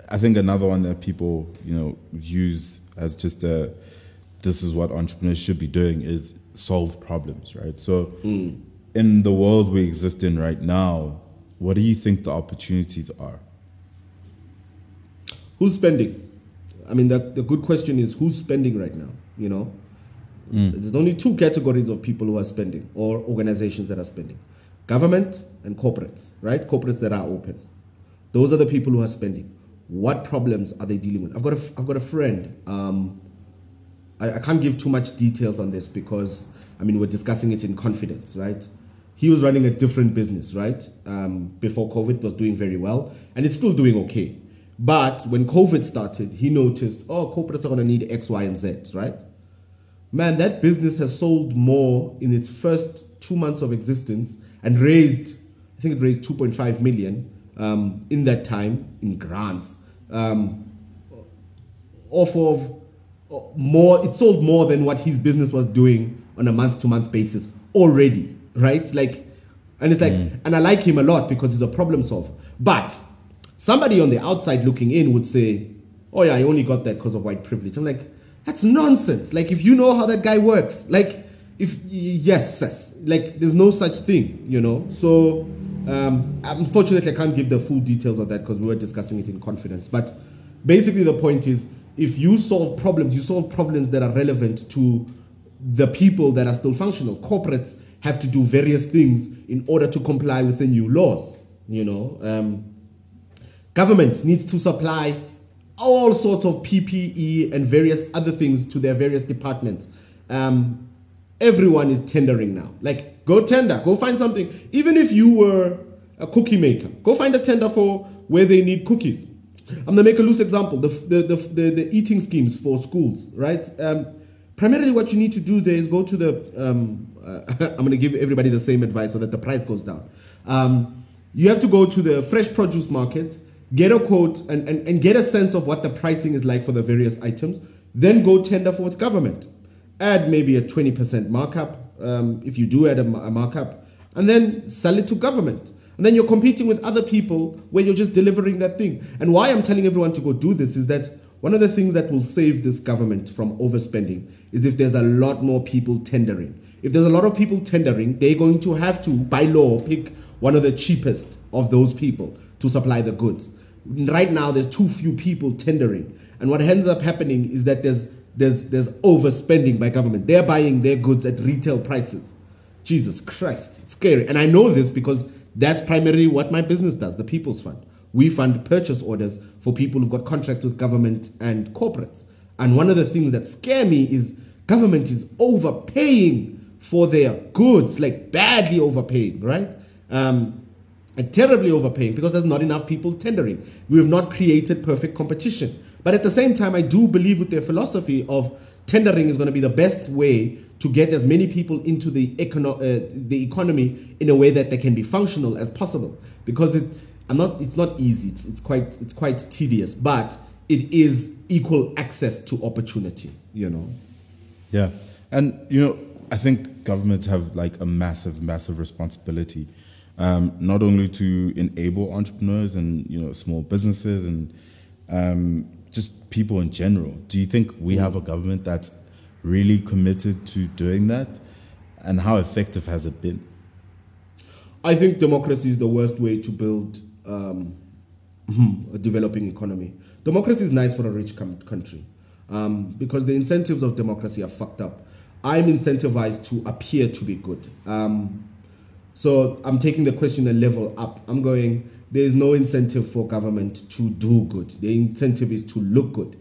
S1: I think another one that people you know use as just a this is what entrepreneurs should be doing is solve problems, right? So in the world we exist in right now, what do you think the opportunities are?
S2: Who's spending? I mean, that the good question is who's spending right now, you know? There's only two categories of people who are spending or organizations that are spending government and corporates, right? Corporates that are open. Those are the people who are spending. What problems are they dealing with? I've got a, I've got a friend. Um, I, I can't give too much details on this because, I mean, we're discussing it in confidence, right? He was running a different business, right? Um, before COVID was doing very well, and it's still doing okay. But when COVID started, he noticed, oh, corporates are going to need X, Y, and Z, right? Man, that business has sold more in its first two months of existence and raised, I think it raised 2.5 million um, in that time in grants. Um, off of more, it sold more than what his business was doing on a month to month basis already, right? Like, and it's like, and I like him a lot because he's a problem solver. But somebody on the outside looking in would say, oh yeah, I only got that because of white privilege. I'm like, that's nonsense. Like, if you know how that guy works, like, if yes, yes, like, there's no such thing, you know. So, um, unfortunately, I can't give the full details of that because we were discussing it in confidence. But basically, the point is, if you solve problems, you solve problems that are relevant to the people that are still functional. Corporates have to do various things in order to comply with the new laws. You know, um, government needs to supply all sorts of PPE and various other things to their various departments. Um, everyone is tendering now. Like, go tender, go find something. Even if you were a cookie maker, go find a tender for where they need cookies. I'm gonna make a loose example: the the the, the, eating schemes for schools, right? Um, primarily, what you need to do there is go to the. Um, uh, I'm gonna give everybody the same advice so that the price goes down. Um, you have to go to the fresh produce market, get a quote, and, and, and get a sense of what the pricing is like for the various items. Then go tender for with government. Add maybe a 20% markup um, if you do add a, a markup, and then sell it to government. And then you're competing with other people where you're just delivering that thing. And why I'm telling everyone to go do this is that one of the things that will save this government from overspending is if there's a lot more people tendering. If there's a lot of people tendering, they're going to have to, by law, pick one of the cheapest of those people to supply the goods. Right now, there's too few people tendering. And what ends up happening is that there's, there's, there's overspending by government. They're buying their goods at retail prices. Jesus Christ, it's scary. And I know this because that's primarily what my business does, the People's Fund. We fund purchase orders for people who've got contracts with government and corporates. And one of the things that scare me is government is overpaying for their goods, like badly overpaying, right? Um, terribly overpaying because there's not enough people tendering. We have not created perfect competition. But at the same time, I do believe with their philosophy of tendering is going to be the best way to get as many people into the, econo- uh, the economy in a way that they can be functional as possible. Because it, I'm not, it's not easy. It's, it's quite, it's quite tedious, but it is equal access to opportunity. You know.
S1: Yeah. And, you know, I think governments have like a massive, massive responsibility, um, not only to enable entrepreneurs and, you know, small businesses and um, just people in general. Do you think we have a government that's really committed to doing that? And how effective has it been?
S2: I think democracy is the worst way to build um, a developing economy. Democracy is nice for a rich country um, because the incentives of democracy are fucked up. I'm incentivized to appear to be good. Um, so I'm taking the question a level up. I'm going, there is no incentive for government to do good. The incentive is to look good.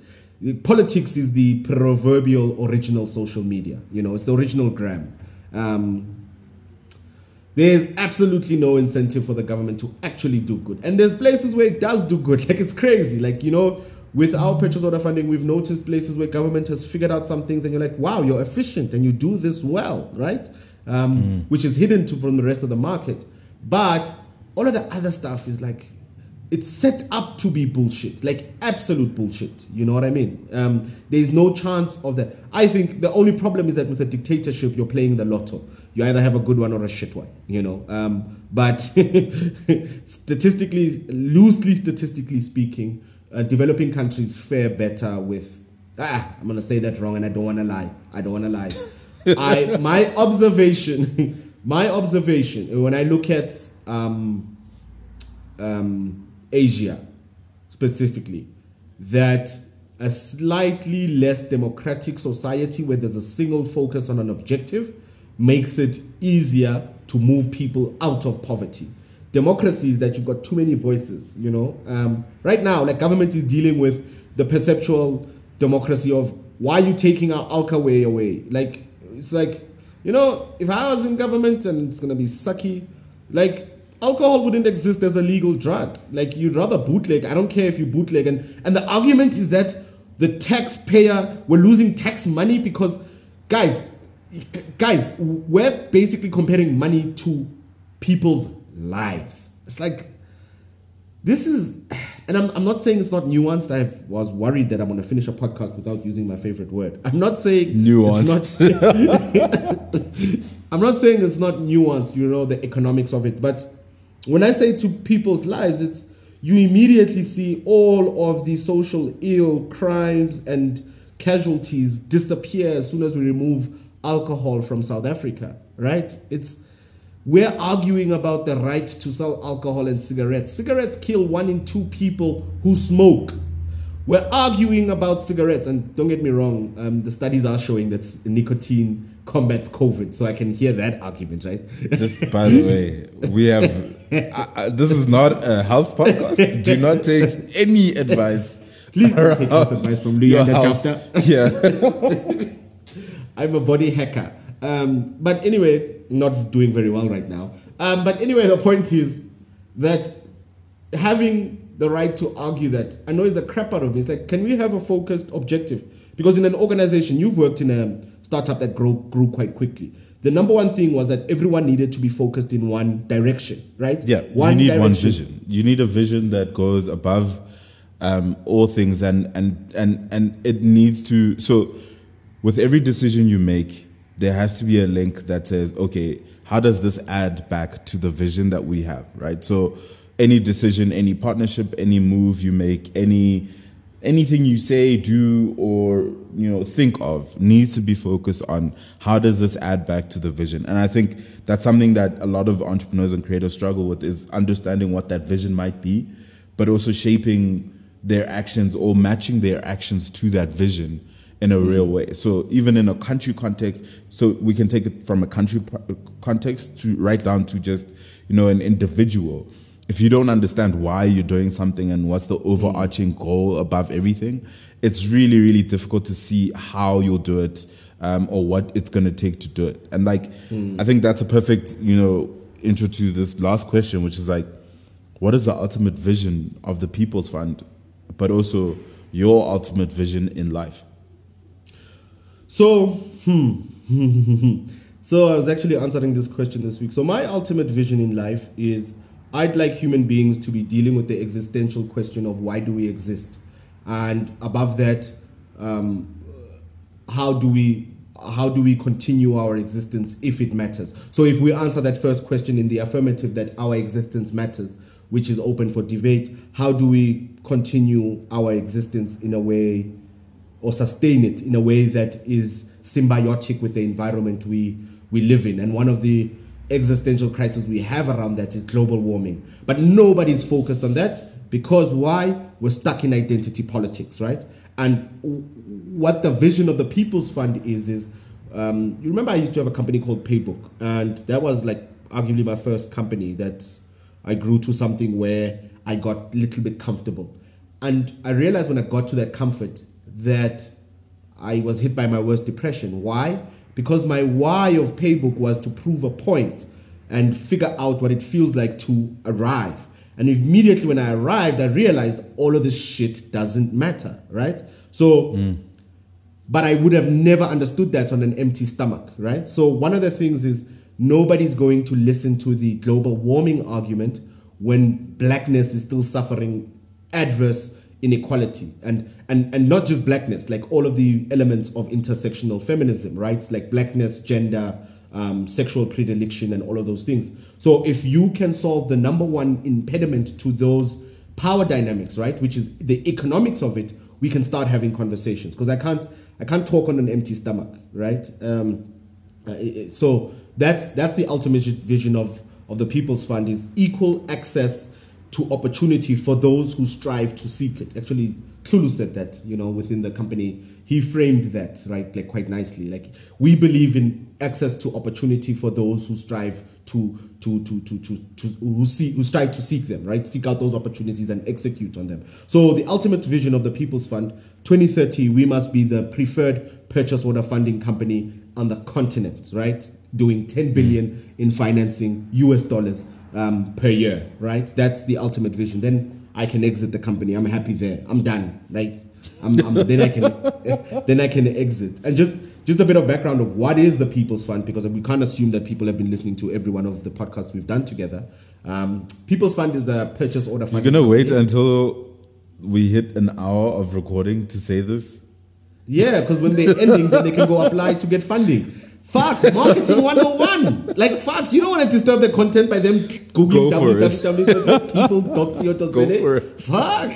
S2: Politics is the proverbial original social media. You know, it's the original gram. Um, there's absolutely no incentive for the government to actually do good. And there's places where it does do good. Like it's crazy. Like, you know, with our purchase order funding, we've noticed places where government has figured out some things and you're like, wow, you're efficient and you do this well, right? Um, mm. Which is hidden to, from the rest of the market. But all of the other stuff is like, it's set up to be bullshit, like absolute bullshit. You know what I mean? Um, there's no chance of that. I think the only problem is that with a dictatorship, you're playing the lotto. You either have a good one or a shit one. You know, um, but statistically, loosely statistically speaking, uh, developing countries fare better with. Ah, I'm gonna say that wrong, and I don't want to lie. I don't want to lie. I my observation, my observation when I look at um, um, Asia specifically, that a slightly less democratic society where there's a single focus on an objective makes it easier to move people out of poverty. Democracy is that you've got too many voices, you know. Um, right now, like government is dealing with the perceptual democracy of why are you taking our alcohol way away? Like, it's like, you know, if I was in government and it's to be sucky, like alcohol wouldn't exist as a legal drug. Like you'd rather bootleg. I don't care if you bootleg. And and the argument is that the taxpayer we're losing tax money because guys, guys, we're basically comparing money to people's lives. It's like this is and I'm, I'm not saying it's not nuanced. I was worried that I'm going to finish a podcast without using my favorite word. I'm not saying
S1: nuanced.
S2: Not, I'm not saying it's not nuanced, you know, the economics of it, but when I say to people's lives, it's you immediately see all of the social ill, crimes, and casualties disappear as soon as we remove alcohol from South Africa, right? It's we're arguing about the right to sell alcohol and cigarettes. Cigarettes kill one in two people who smoke. We're arguing about cigarettes, and don't get me wrong, um, the studies are showing that nicotine combats COVID, so I can hear that argument, right?
S1: Just by the way, we have uh, uh, this is not a health podcast. Do not take any advice.
S2: Please don't take health advice from Leander Chapter.
S1: Yeah.
S2: I'm a body hacker. Um, but anyway, not doing very well right now. Um, but anyway, the point is that having the right to argue that annoys the crap out of me. It's like, can we have a focused objective? Because in an organization, you've worked in a startup that grew, grew quite quickly. The number one thing was that everyone needed to be focused in one direction, right?
S1: Yeah, one you need direction. one vision. You need a vision that goes above um, all things, and and and and it needs to. So, with every decision you make, there has to be a link that says, okay, how does this add back to the vision that we have, right? So, any decision, any partnership, any move you make, any anything you say, do, or you know think of needs to be focused on how does this add back to the vision. And I think that's something that a lot of entrepreneurs and creators struggle with is understanding what that vision might be, but also shaping their actions or matching their actions to that vision in a real way. So even in a country context, so we can take it from a country context to right down to just you know an individual if you don't understand why you're doing something and what's the overarching goal above everything, it's really, really difficult to see how you'll do it um, or what it's going to take to do it. And like, mm. I think that's a perfect, you know, intro to this last question, which is like, what is the ultimate vision of the People's Fund, but also your ultimate vision in life?
S2: So, hmm. so I was actually answering this question this week. So my ultimate vision in life is I'd like human beings to be dealing with the existential question of why do we exist, and above that, um, how do we how do we continue our existence if it matters? So if we answer that first question in the affirmative that our existence matters, which is open for debate, how do we continue our existence in a way or sustain it in a way that is symbiotic with the environment we we live in? And one of the existential crisis we have around that is global warming. But nobody's focused on that because why? We're stuck in identity politics, right? And what the vision of the People's Fund is, is um, you remember I used to have a company called Paybook, and that was like arguably my first company that I grew to something where I got a little bit comfortable. And I realized when I got to that comfort that I was hit by my worst depression. Why? Because my why of Paybook was to prove a point and figure out what it feels like to arrive. And immediately when I arrived, I realized all of this shit doesn't matter, right? So, but I would have never understood that on an empty stomach, right? So, one of the things is nobody's going to listen to the global warming argument when blackness is still suffering adverse inequality and and and not just blackness like all of the elements of intersectional feminism right? Like blackness gender um, sexual predilection and all of those things. So if you can solve the number one impediment to those power dynamics right which is the economics of it we can start having conversations. Because i can't i can't talk on an empty stomach right? Um, uh, so that's that's the ultimate vision of of the people's fund is equal access to opportunity for those who strive to seek it. Actually, Klulu said that, you know, within the company. He framed that, right, like quite nicely. Like we believe in access to opportunity for those who strive to to to to to, to who see who strive to seek them, right? Seek out those opportunities and execute on them. So the ultimate vision of the People's Fund, 2030, we must be the preferred purchase order funding company on the continent, right? Doing 10 billion in financing US dollars um, per year, right? That's the ultimate vision. Then I can exit the company. I'm happy there. I'm done. Like, I'm, I'm, then I can then I can exit. And just just a bit of background of what is the People's Fund because we can't assume that people have been listening to every one of the podcasts we've done together. Um, People's Fund is a purchase order fund.
S1: You're gonna wait until we hit an hour of recording to say this.
S2: Yeah, because when they're ending, then they can go apply to get funding. Fuck, marketing 101. Like, fuck, you don't want to disturb the content by them googling
S1: Go
S2: www.people.co.za.
S1: Go for it.
S2: Fuck.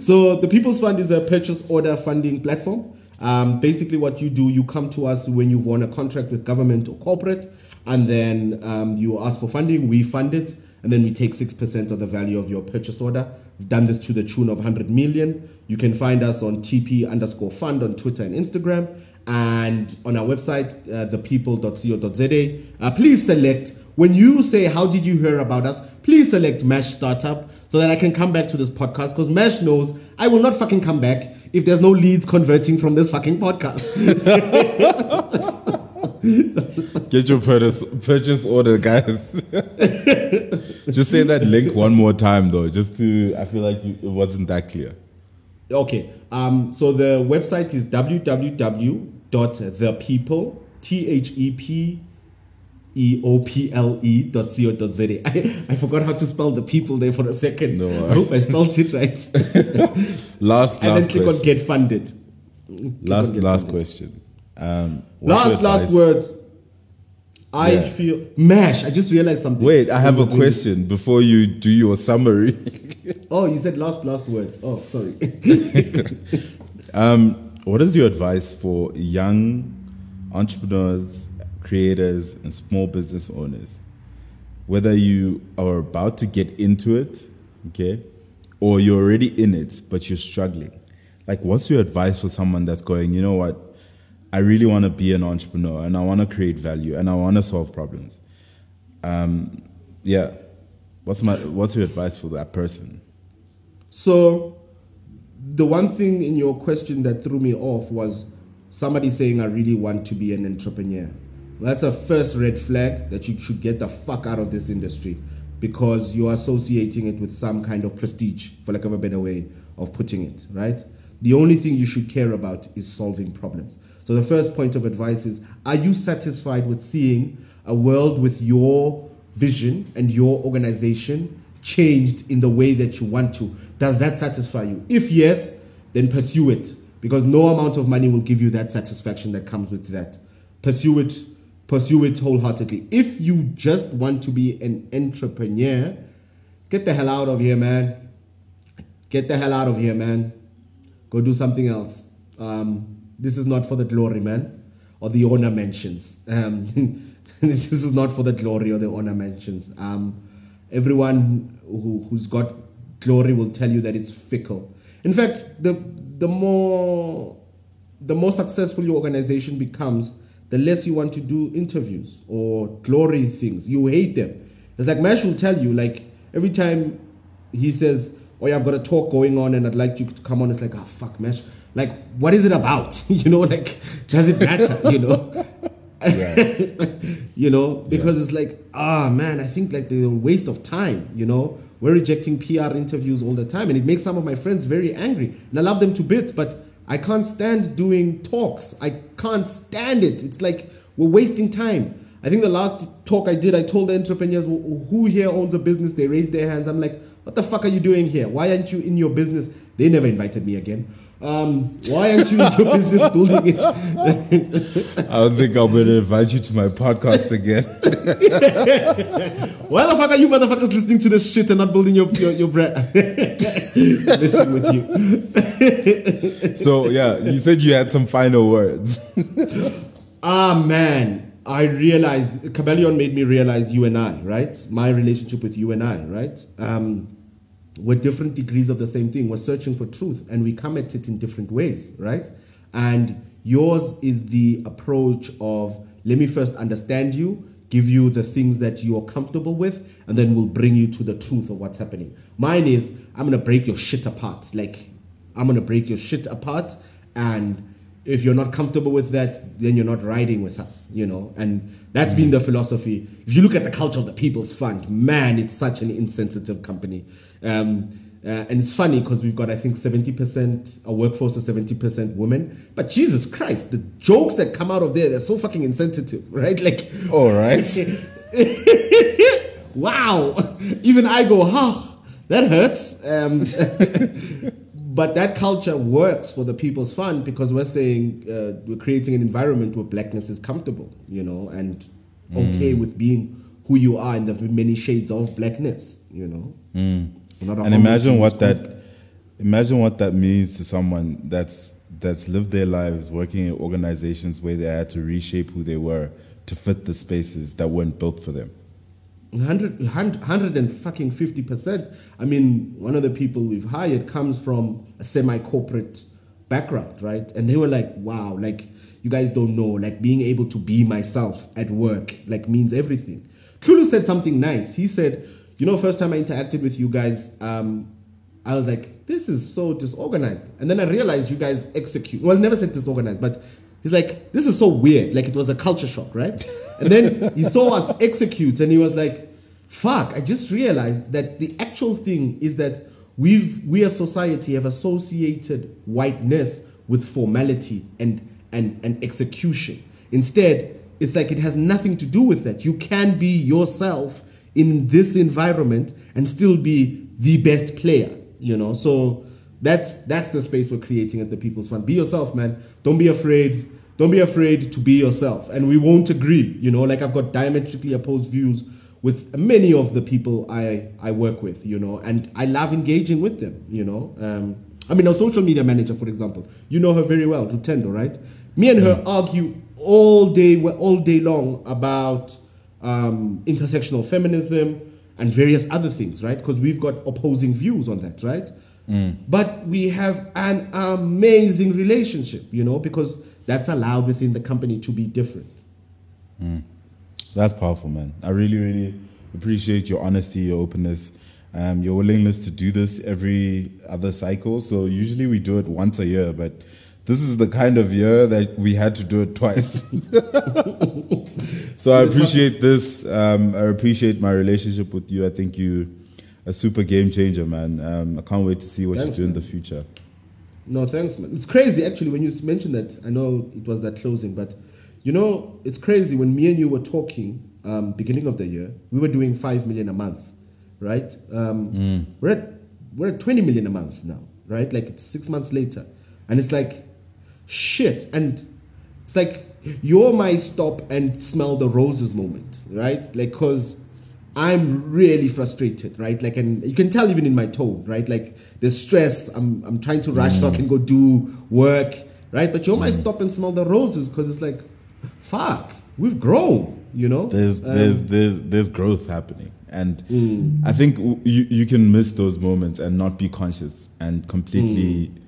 S2: So, the People's Fund is a purchase order funding platform. Um, basically, what you do, you come to us when you've won a contract with government or corporate, and then um, you ask for funding, we fund it, and then we take 6% of the value of your purchase order. We've done this to the tune of 100 million. You can find us on TP underscore fund on Twitter and Instagram and on our website, uh, thepeople.co.za. Uh, please select, when you say, How did you hear about us? Please select Mash Startup so that I can come back to this podcast because Mesh knows I will not fucking come back if there's no leads converting from this fucking podcast.
S1: Get your purchase purchase order, guys. just say that link one more time, though, just to. I feel like you, it wasn't that clear.
S2: Okay. Um, so the website is www.thepeople, T H E P E O P L E dot co dot Z A. I, I forgot how to spell the people there for a second.
S1: No
S2: I hope I spelled it right.
S1: Last,
S2: and then
S1: last
S2: click on
S1: question.
S2: get funded.
S1: last,
S2: get
S1: last
S2: funded.
S1: question. Um,
S2: Last, last words. I
S1: Yeah.
S2: feel mash. I just realized something.
S1: Wait, I have a question before you do your summary.
S2: Oh, you said last, last words. Oh, sorry.
S1: um, what is your advice for young entrepreneurs, creators, and small business owners? Whether you are about to get into it, okay, or you're already in it but you're struggling. Like, what's your advice for someone that's going, you know what? I really want to be an entrepreneur and I want to create value and I want to solve problems. Um, yeah. What's my what's your advice for that person?
S2: So, the one thing in your question that threw me off was somebody saying, I really want to be an entrepreneur. That's a first red flag that you should get the fuck out of this industry because you're associating it with some kind of prestige, for lack of a better way of putting it, right? The only thing you should care about is solving problems. So, the first point of advice is Are you satisfied with seeing a world with your vision and your organization changed in the way that you want to? Does that satisfy you? If yes, then pursue it because no amount of money will give you that satisfaction that comes with that. Pursue it, pursue it wholeheartedly. If you just want to be an entrepreneur, get the hell out of here, man. Get the hell out of here, man. Go do something else. Um, this is not for the glory, man, or the honor mentions. Um, this is not for the glory or the honor mentions. Um, everyone who, who's got glory will tell you that it's fickle. In fact, the the more the more successful your organization becomes, the less you want to do interviews or glory things. You hate them. It's like Mash will tell you, like every time he says, "Oh yeah, I've got a talk going on, and I'd like you to come on," it's like, "Oh fuck, mesh." Like, what is it about? you know, like, does it matter? you know. you know, because yeah. it's like, ah, man, I think like the waste of time. You know, we're rejecting PR interviews all the time, and it makes some of my friends very angry. And I love them to bits, but I can't stand doing talks. I can't stand it. It's like we're wasting time. I think the last talk I did, I told the entrepreneurs who here owns a business. They raised their hands. I'm like, what the fuck are you doing here? Why aren't you in your business? They never invited me again. Um, why aren't you in your business building it?
S1: I don't think I'm going to invite you to my podcast again.
S2: why the fuck are you motherfuckers listening to this shit and not building your your, your brand? listening with
S1: you. so yeah, you said you had some final words.
S2: ah man, I realized Kybalion made me realize you and I, right? My relationship with you and I, right? Um, we're different degrees of the same thing. We're searching for truth and we come at it in different ways, right? And yours is the approach of let me first understand you, give you the things that you're comfortable with, and then we'll bring you to the truth of what's happening. Mine is I'm gonna break your shit apart. Like, I'm gonna break your shit apart and if you're not comfortable with that, then you're not riding with us, you know. And that's mm-hmm. been the philosophy. If you look at the culture of the People's Fund, man, it's such an insensitive company. Um, uh, and it's funny because we've got, I think, 70%, our workforce is 70% women. But Jesus Christ, the jokes that come out of there, they're so fucking insensitive, right? Like,
S1: all right.
S2: wow. Even I go, huh, that hurts. Um, but that culture works for the People's Fund because we're saying uh, we're creating an environment where blackness is comfortable, you know, and okay mm. with being who you are in the many shades of blackness, you know.
S1: Mm. And imagine what that imagine what that means to someone that's that's lived their lives working in organizations where they had to reshape who they were to fit the spaces that weren't built for them.
S2: 100, 100 and fucking 50%. I mean, one of the people we've hired comes from a semi corporate background, right? And they were like, wow, like, you guys don't know, like, being able to be myself at work, like, means everything. Kulu said something nice. He said, you know, first time I interacted with you guys, um, I was like, this is so disorganized. And then I realized you guys execute. Well, never said disorganized, but he's like, this is so weird. Like, it was a culture shock, right? And then he saw us execute and he was like, fuck, I just realized that the actual thing is that we've, we as society have associated whiteness with formality and, and, and execution. Instead, it's like it has nothing to do with that. You can be yourself in this environment and still be the best player, you know? So that's that's the space we're creating at the People's Fund. Be yourself, man. Don't be afraid don't be afraid to be yourself. And we won't agree. You know, like I've got diametrically opposed views with many of the people I, I work with, you know, and I love engaging with them, you know. Um, I mean, a social media manager, for example, you know her very well, Rutendo, right? Me and her argue all day, all day long about um, intersectional feminism and various other things, right? Because we've got opposing views on that, right? Mm. But we have an amazing relationship, you know, because that's allowed within the company to be different.
S1: Mm. That's powerful, man. I really, really appreciate your honesty, your openness, um, your willingness to do this every other cycle. So usually we do it once a year, but this is the kind of year that we had to do it twice. so I appreciate this. Um, I appreciate my relationship with you. I think you a super game changer, man. Um, I can't wait to see what Thanks, you do man. in the future.
S2: No, thanks, man. It's crazy actually when you mentioned that. I know it was that closing, but you know, it's crazy when me and you were talking um, beginning of the year. We were doing five million a month, right? Um, mm. We're at we're at twenty million a month now, right? Like it's six months later, and it's like shit, and it's like you're my stop and smell the roses moment, right? Like because I'm really frustrated, right? Like, and you can tell even in my tone, right? Like the stress. I'm I'm trying to rush mm. so I can go do work, right? But you might mm. stop and smell the roses because it's like, fuck, we've grown, you know.
S1: There's um, there's there's there's growth happening, and mm. I think you you can miss those moments and not be conscious and completely. Mm.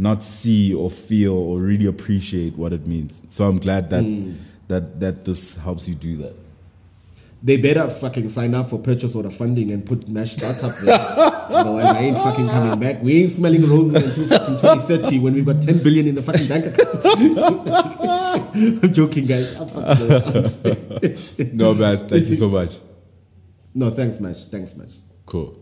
S1: Not see or feel or really appreciate what it means. So I'm glad that mm. that that this helps you do that.
S2: They better fucking sign up for purchase order funding and put Mash startup there. Otherwise, I ain't fucking coming back. We ain't smelling roses until fucking 2030 when we've got 10 billion in the fucking bank account. I'm joking, guys. I'm fucking
S1: No bad. Thank you so much.
S2: no, thanks, Mash. Thanks, Mash.
S1: Cool.